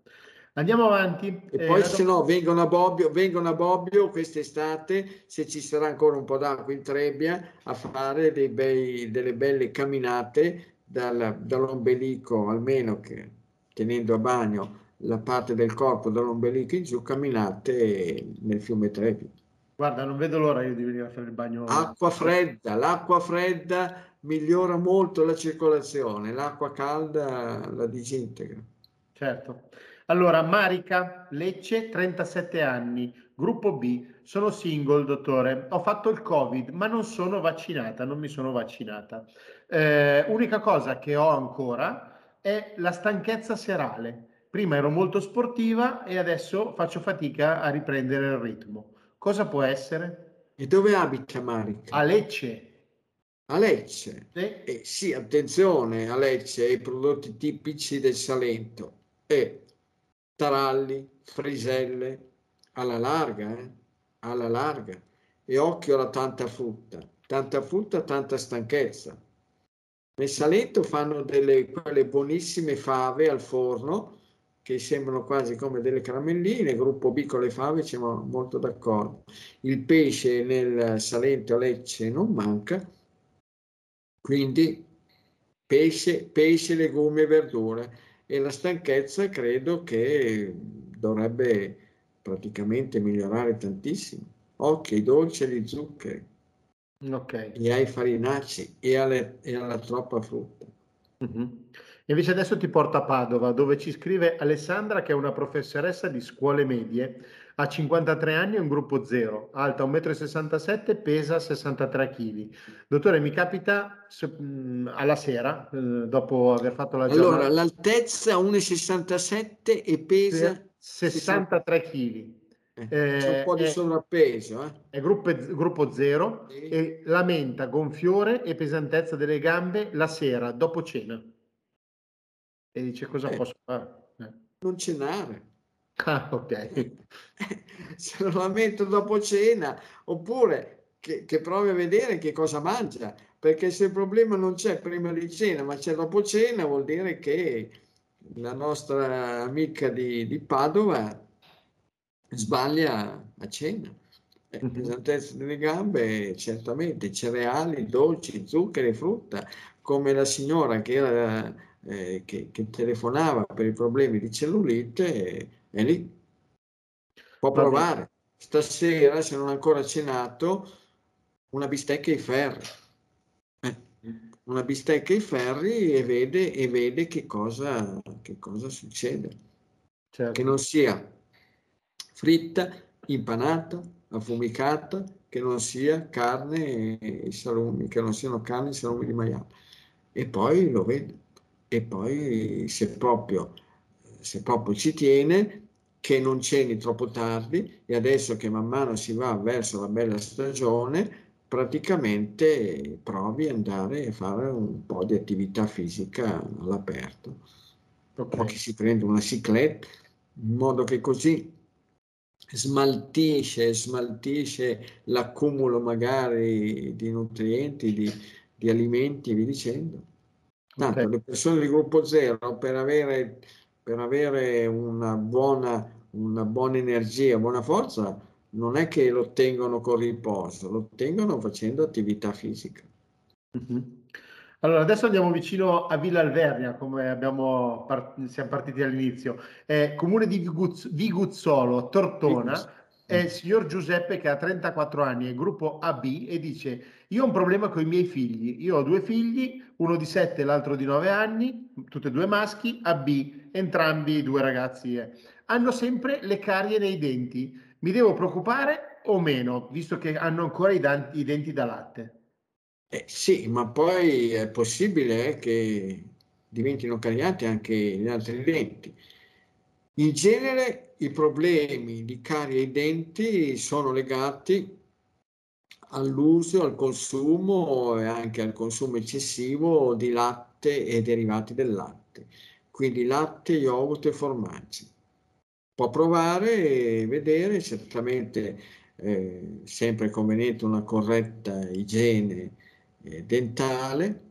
Andiamo avanti. E eh, poi se no vengono a Bobbio, vengono a Bobbio quest'estate, se ci sarà ancora un po' d'acqua in Trebbia, a fare bei, delle belle camminate dal, dall'ombelico, almeno che tenendo a bagno la parte del corpo dall'ombelico in giù, camminate nel fiume Trebbia. Guarda, non vedo l'ora io di venire a fare il bagno. Acqua fredda, l'acqua fredda migliora molto la circolazione, l'acqua calda la disintegra. Certo. Allora, Marica Lecce, 37 anni, gruppo B, sono single, dottore. Ho fatto il Covid, ma non sono vaccinata, non mi sono vaccinata. Eh, unica cosa che ho ancora è la stanchezza serale. Prima ero molto sportiva e adesso faccio fatica a riprendere il ritmo. Cosa può essere? E dove abita Marica? A Lecce. A Lecce? Sì. Eh, sì, attenzione a Lecce, ai prodotti tipici del Salento. E taralli, friselle, alla larga, eh? alla larga. E occhio alla tanta frutta, tanta frutta, tanta stanchezza. Nel Salento fanno delle quelle buonissime fave al forno che sembrano quasi come delle caramelline, gruppo B con le fave siamo molto d'accordo. Il pesce nel Salento a Lecce non manca, quindi pesce, pesce legumi e verdure e la stanchezza credo che dovrebbe praticamente migliorare tantissimo. Occhio ai dolci e agli zuccheri, okay. e ai farinacei e, alle, e alla troppa frutta. Mm-hmm. Invece adesso ti porto a Padova, dove ci scrive Alessandra, che è una professoressa di scuole medie, ha 53 anni, è un gruppo zero, alta 1,67 m, pesa 63 kg. Dottore, mi capita se, mh, alla sera, eh, dopo aver fatto la giornata... Allora, l'altezza 1,67 e pesa... 63 kg. Eh, c'è un po' di è, sovrappeso. Eh. È gruppo, gruppo zero sì. e lamenta gonfiore e pesantezza delle gambe la sera, dopo cena. E dice cosa eh, posso fare? Eh. Non cenare. Ah, ok. Se lo lamento dopo cena, oppure che, che, provi a vedere che cosa mangia, perché se il problema non c'è prima di cena, ma c'è dopo cena, vuol dire che la nostra amica di, di Padova sbaglia a cena. Eh, mhm. pesantezza delle gambe, certamente, cereali, dolci, zuccheri, frutta, come la signora che, era, eh, che, che telefonava per i problemi di cellulite, è lì. Può provare. Stasera, se non ha ancora cenato, una bistecca ai ferri. Eh, una bistecca ai ferri e vede, e vede che, cosa, che cosa succede. Certo. Che non sia fritta, impanata, affumicata, che non sia carne e salumi, che non siano carne e salumi di maiale. E poi lo vede. E poi se proprio se proprio ci tiene, che non ceni troppo tardi e adesso che man mano si va verso la bella stagione, praticamente provi ad andare a fare un po' di attività fisica all'aperto. Okay. Poi si prende una cicletta in modo che così smaltisce, smaltisce l'accumulo magari di nutrienti, di, di alimenti e via dicendo. Tanto le persone di gruppo zero per avere per avere una buona, una buona energia, buona forza, non è che lo ottengono con riposo, lo ottengono facendo attività fisica. Mm-hmm. Allora, adesso andiamo vicino a Villa Alvernia, come abbiamo siamo partiti all'inizio. È comune di Viguz- Viguzzolo, Tortona. È il signor Giuseppe che ha 34 anni, è gruppo AB e dice: Io ho un problema con i miei figli. Io ho due figli, uno di 7 e l'altro di 9 anni, tutti e due maschi, AB, entrambi due ragazzi. Eh. Hanno sempre le carie nei denti. Mi devo preoccupare o meno, visto che hanno ancora i, denti, i denti da latte? Eh, sì, ma poi è possibile che diventino cariati anche gli altri denti. In genere i problemi di carie ai denti sono legati all'uso, al consumo e anche al consumo eccessivo di latte e derivati del latte, quindi latte, yogurt e formaggi. Può provare e vedere, certamente eh, sempre conveniente una corretta igiene eh, dentale,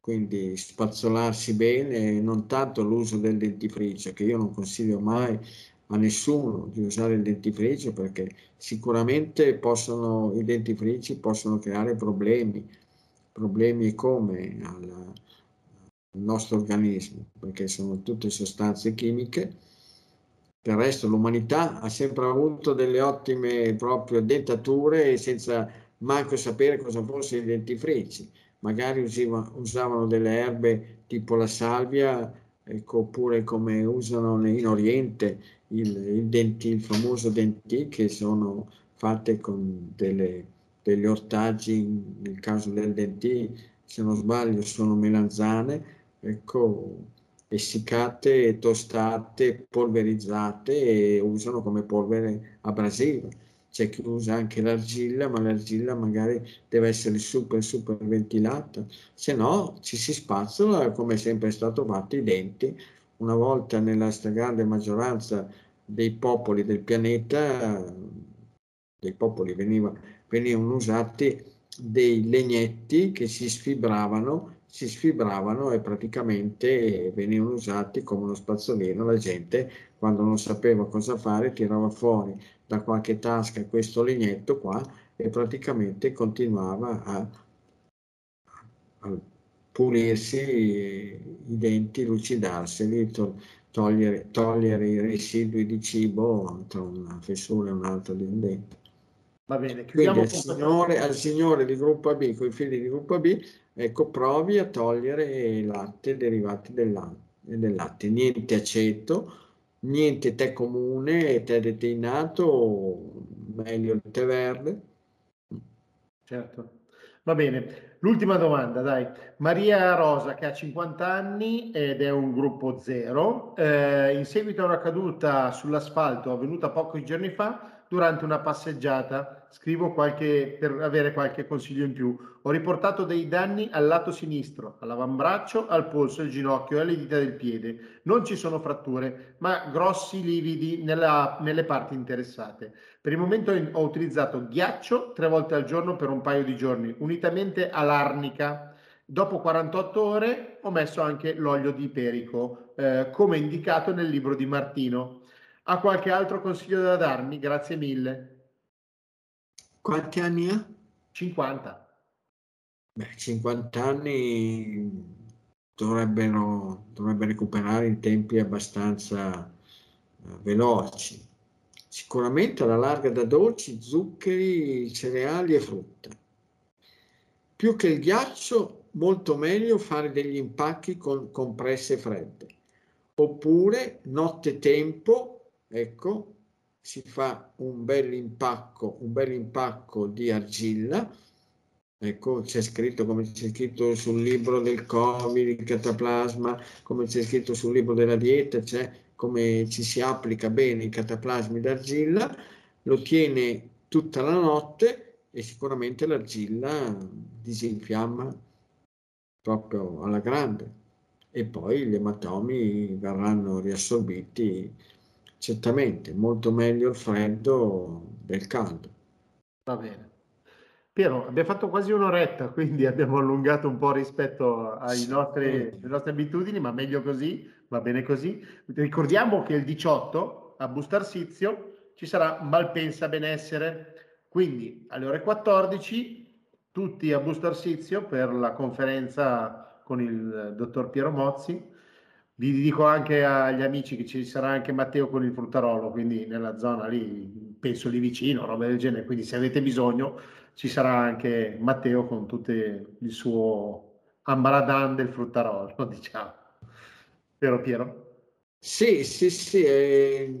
quindi spazzolarsi bene, non tanto l'uso del dentifricio, che io non consiglio mai a nessuno di usare il dentifricio perché sicuramente possono, i dentifrici possono creare problemi, problemi come al, al nostro organismo, perché sono tutte sostanze chimiche. Del resto l'umanità ha sempre avuto delle ottime proprio dentature senza manco sapere cosa fossero i dentifrici magari usavano delle erbe tipo la salvia, ecco, oppure come usano in Oriente il, il, denti, il famoso dentì che sono fatte con delle, degli ortaggi, nel caso del dentì, se non sbaglio, sono melanzane, ecco, essiccate, tostate, polverizzate e usano come polvere abrasiva c'è chi usa anche l'argilla, ma l'argilla magari deve essere super super ventilata, se no ci si spazzola come è sempre stato fatto i denti. Una volta nella stragrande maggioranza dei popoli del pianeta, dei popoli veniva, venivano usati dei legnetti che si sfibravano, si sfibravano e praticamente venivano usati come uno spazzolino. La gente quando non sapeva cosa fare tirava fuori da qualche tasca questo legnetto qua e praticamente continuava a, a pulirsi i denti, lucidarseli, to, togliere, togliere, i residui di cibo tra una fessura e un'altra di un dente. Va bene, Quindi al signore, al signore di gruppo AB, con i figli di gruppo B, ecco, provi a togliere il latte derivati del latte, del latte. niente aceto, niente tè comune, tè deteinato, meglio il tè verde. Certo. Va bene, l'ultima domanda, dai. Maria Rosa che ha 50 anni ed è un gruppo zero, eh, in seguito a una caduta sull'asfalto avvenuta pochi giorni fa, durante una passeggiata. Scrivo qualche, per avere qualche consiglio in più. Ho riportato dei danni al lato sinistro, all'avambraccio, al polso, al ginocchio e alle dita del piede. Non ci sono fratture, ma grossi lividi nella, nelle parti interessate. Per il momento ho utilizzato ghiaccio tre volte al giorno per un paio di giorni, unitamente all'arnica. Dopo 48 ore ho messo anche l'olio di iperico, eh, come indicato nel libro di Martino. Ha qualche altro consiglio da darmi? Grazie mille. Quanti anni ha? 50. Beh, 50 anni dovrebbero, dovrebbe recuperare in tempi abbastanza uh, veloci. Sicuramente alla larga da dolci, zuccheri, cereali e frutta. Più che il ghiaccio, molto meglio fare degli impacchi con compresse fredde. Oppure notte tempo ecco, si fa un bel impacco, un bel impacco di argilla, ecco, c'è scritto come c'è scritto sul libro del Covid, il cataplasma, come c'è scritto sul libro della dieta, c'è come ci si applica bene i cataplasmi d'argilla, lo tiene tutta la notte e sicuramente l'argilla disinfiamma proprio alla grande. E poi gli ematomi verranno riassorbiti certamente molto meglio il freddo del caldo. Va bene. Piero, abbiamo fatto quasi un'oretta, quindi abbiamo allungato un po' rispetto nostri, alle nostre abitudini, ma meglio così, va bene così. Ricordiamo che il 18 a Bustarsizio ci sarà Malpensa Benessere, quindi alle ore 14 tutti a Bustarsizio per la conferenza con il dottor Piero Mozzi vi dico anche agli amici che ci sarà anche Matteo con il fruttarolo, quindi nella zona lì, penso lì vicino, roba del genere. Quindi se avete bisogno ci sarà anche Matteo con tutto il suo ambaradan del fruttarolo, diciamo. Vero Piero? Sì, sì, sì. Eh,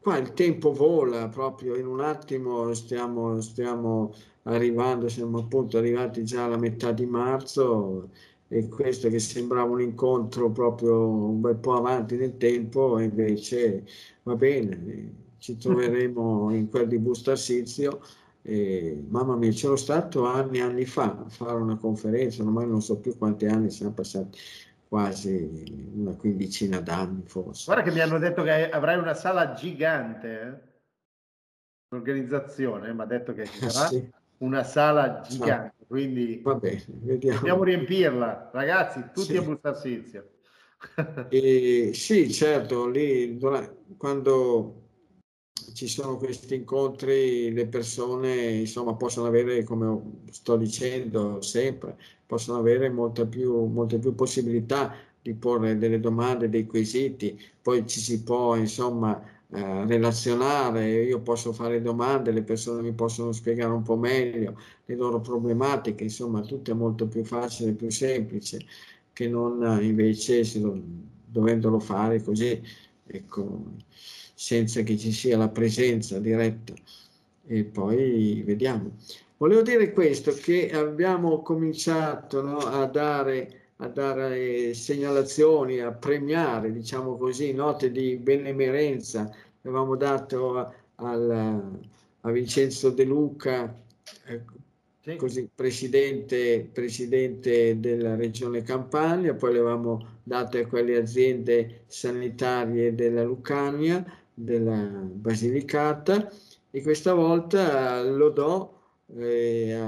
qua il tempo vola proprio, in un attimo stiamo, stiamo arrivando, siamo appunto arrivati già alla metà di marzo e questo che sembrava un incontro proprio un bel po' avanti nel tempo, invece va bene, ci troveremo in quel di Bustarsizio. E, mamma mia, c'ero stato anni e anni fa a fare una conferenza, ormai non so più quanti anni siamo passati, quasi una quindicina d'anni forse. Guarda che mi hanno detto che avrai una sala gigante, eh? l'organizzazione mi ha detto che ci sarà sì. Una sala gigante quindi Vabbè, vediamo. dobbiamo riempirla, ragazzi, tutti sì. a Bustarsizio. e, sì, certo, lì quando ci sono questi incontri, le persone insomma possono avere, come sto dicendo sempre, possono avere molta più, molte più possibilità di porre delle domande, dei quesiti, poi ci si può insomma eh, relazionare, io posso fare domande, le persone mi possono spiegare un po' meglio le loro problematiche, insomma tutto è molto più facile, più semplice che non invece lo, dovendolo fare così, ecco, senza che ci sia la presenza diretta. E poi vediamo. Volevo dire questo, che abbiamo cominciato no, a dare a dare segnalazioni, a premiare, diciamo così, note di benemerenza. Avevamo dato a, a Vincenzo De Luca, eh, sì. così, presidente, presidente della regione Campania, poi le avevamo date a quelle aziende sanitarie della Lucania, della Basilicata e questa volta lo do eh,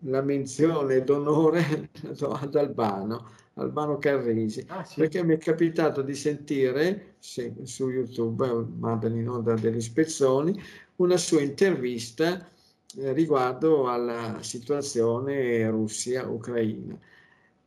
la menzione d'onore ad Albano, Albano Carrisi, ah, sì. perché mi è capitato di sentire se, su YouTube, mandano in onda delle ispezioni, una sua intervista eh, riguardo alla situazione Russia-Ucraina.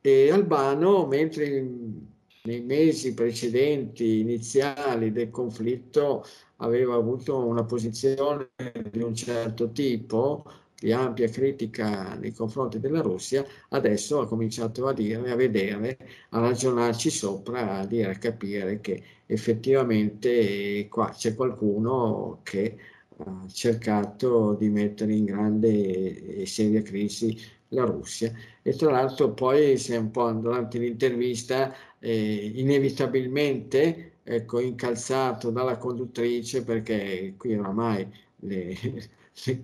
E Albano, mentre in, nei mesi precedenti, iniziali del conflitto, aveva avuto una posizione di un certo tipo, di ampia critica nei confronti della Russia, adesso ha cominciato a dire, a vedere, a ragionarci sopra, a dire, a capire che effettivamente qua c'è qualcuno che ha cercato di mettere in grande e seria crisi la Russia. E tra l'altro poi è un po' durante l'intervista eh, inevitabilmente ecco, incalzato dalla conduttrice perché qui oramai le, le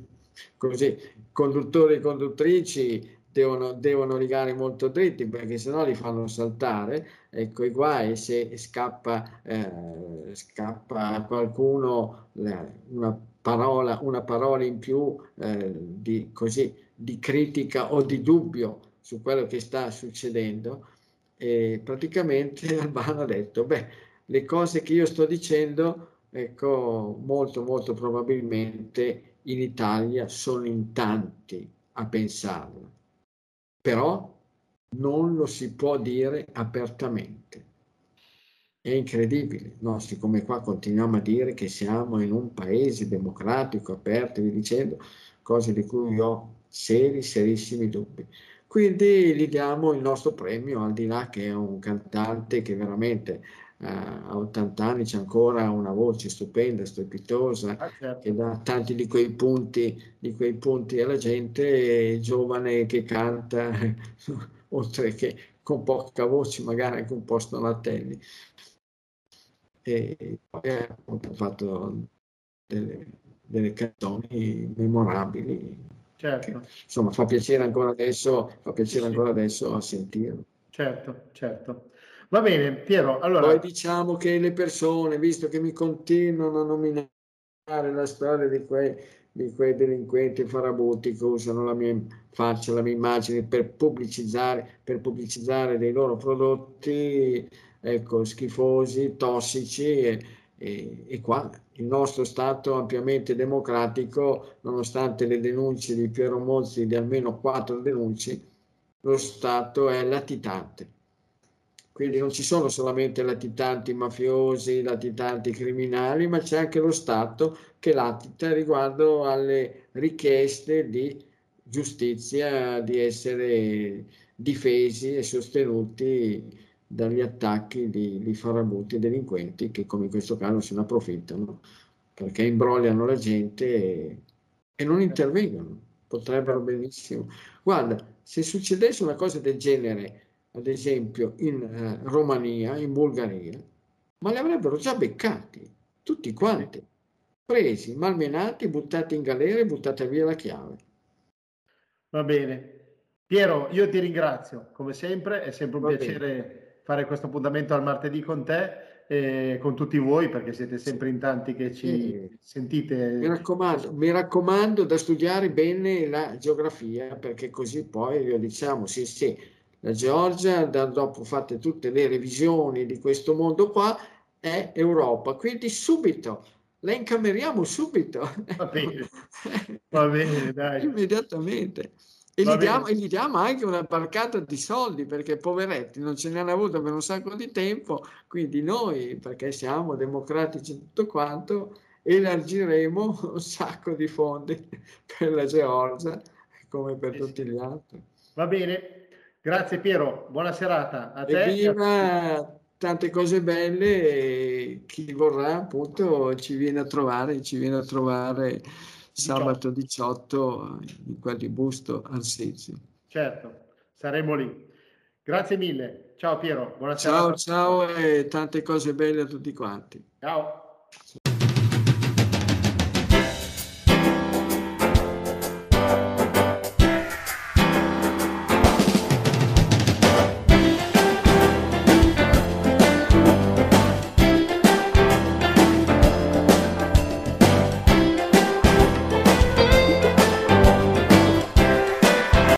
così, conduttori e conduttrici devono, devono rigare molto dritti perché sennò li fanno saltare. Ecco i guai se scappa, eh, scappa qualcuno una parola, una parola in più eh, di, così, di critica o di dubbio su quello che sta succedendo. E praticamente Albano ha detto, beh, le cose che io sto dicendo, ecco, molto, molto probabilmente in Italia sono in tanti a pensarlo, però non lo si può dire apertamente. È incredibile, no? siccome qua continuiamo a dire che siamo in un paese democratico, aperto, vi dicendo cose di cui ho seri, serissimi dubbi. Quindi gli diamo il nostro premio, al di là che è un cantante che veramente eh, a 80 anni c'è ancora una voce stupenda, strepitosa, ah, certo. che dà tanti di quei, punti, di quei punti alla gente, giovane che canta, oltre che con poca voce, magari anche un po' stonatelli. E poi ha fatto delle, delle canzoni memorabili. Certo. Che, insomma, fa piacere ancora adesso, fa piacere sì, ancora adesso a sentirlo. Certo, certo. Va bene, Piero. Allora... Poi diciamo che le persone, visto che mi continuano a nominare la storia di quei, di quei delinquenti farabutti che usano la mia faccia, la mia immagine per pubblicizzare, per pubblicizzare dei loro prodotti, ecco, schifosi, tossici e, e, e, qua il nostro Stato ampiamente democratico, nonostante le denunce di Piero Mozzi di almeno quattro denunce, lo Stato è latitante quindi non ci sono solamente latitanti mafiosi, latitanti criminali, ma c'è anche lo Stato che latita riguardo alle richieste di giustizia, di essere difesi e sostenuti dagli attacchi di, di farabutti e delinquenti che come in questo caso se ne approfittano perché imbrogliano la gente e, e non intervengono. Potrebbero benissimo. Guarda, se succedesse una cosa del genere ad esempio in eh, Romania, in Bulgaria, ma li avrebbero già beccati, tutti quanti, presi, malmenati, buttati in galera e buttata via la chiave. Va bene. Piero, io ti ringrazio, come sempre, è sempre un Va piacere bene. fare questo appuntamento al martedì con te. e con tutti voi perché siete sempre in tanti che ci sì. sentite. Mi raccomando, mi raccomando da studiare bene la geografia perché così poi diciamo, sì sì, la Georgia, da, dopo fatte tutte le revisioni di questo mondo qua, è Europa, quindi subito la incameriamo subito. Va bene, va bene, dai. Immediatamente. E gli, diamo, e gli, diamo, anche una barcata di soldi perché poveretti non ce ne hanno avuto per un sacco di tempo, quindi noi, perché siamo democratici e tutto quanto, elargiremo un sacco di fondi per la Georgia come per tutti gli altri. Va bene, grazie Piero, buona serata a te. Evviva, tante cose belle e chi vorrà appunto ci viene a trovare, ci viene a trovare sabato 18 in quel di Busto Arsizio. Certo, saremo lì. Grazie mille. Ciao Piero, buonasera. Ciao, ciao e tante cose belle a tutti quanti. Ciao.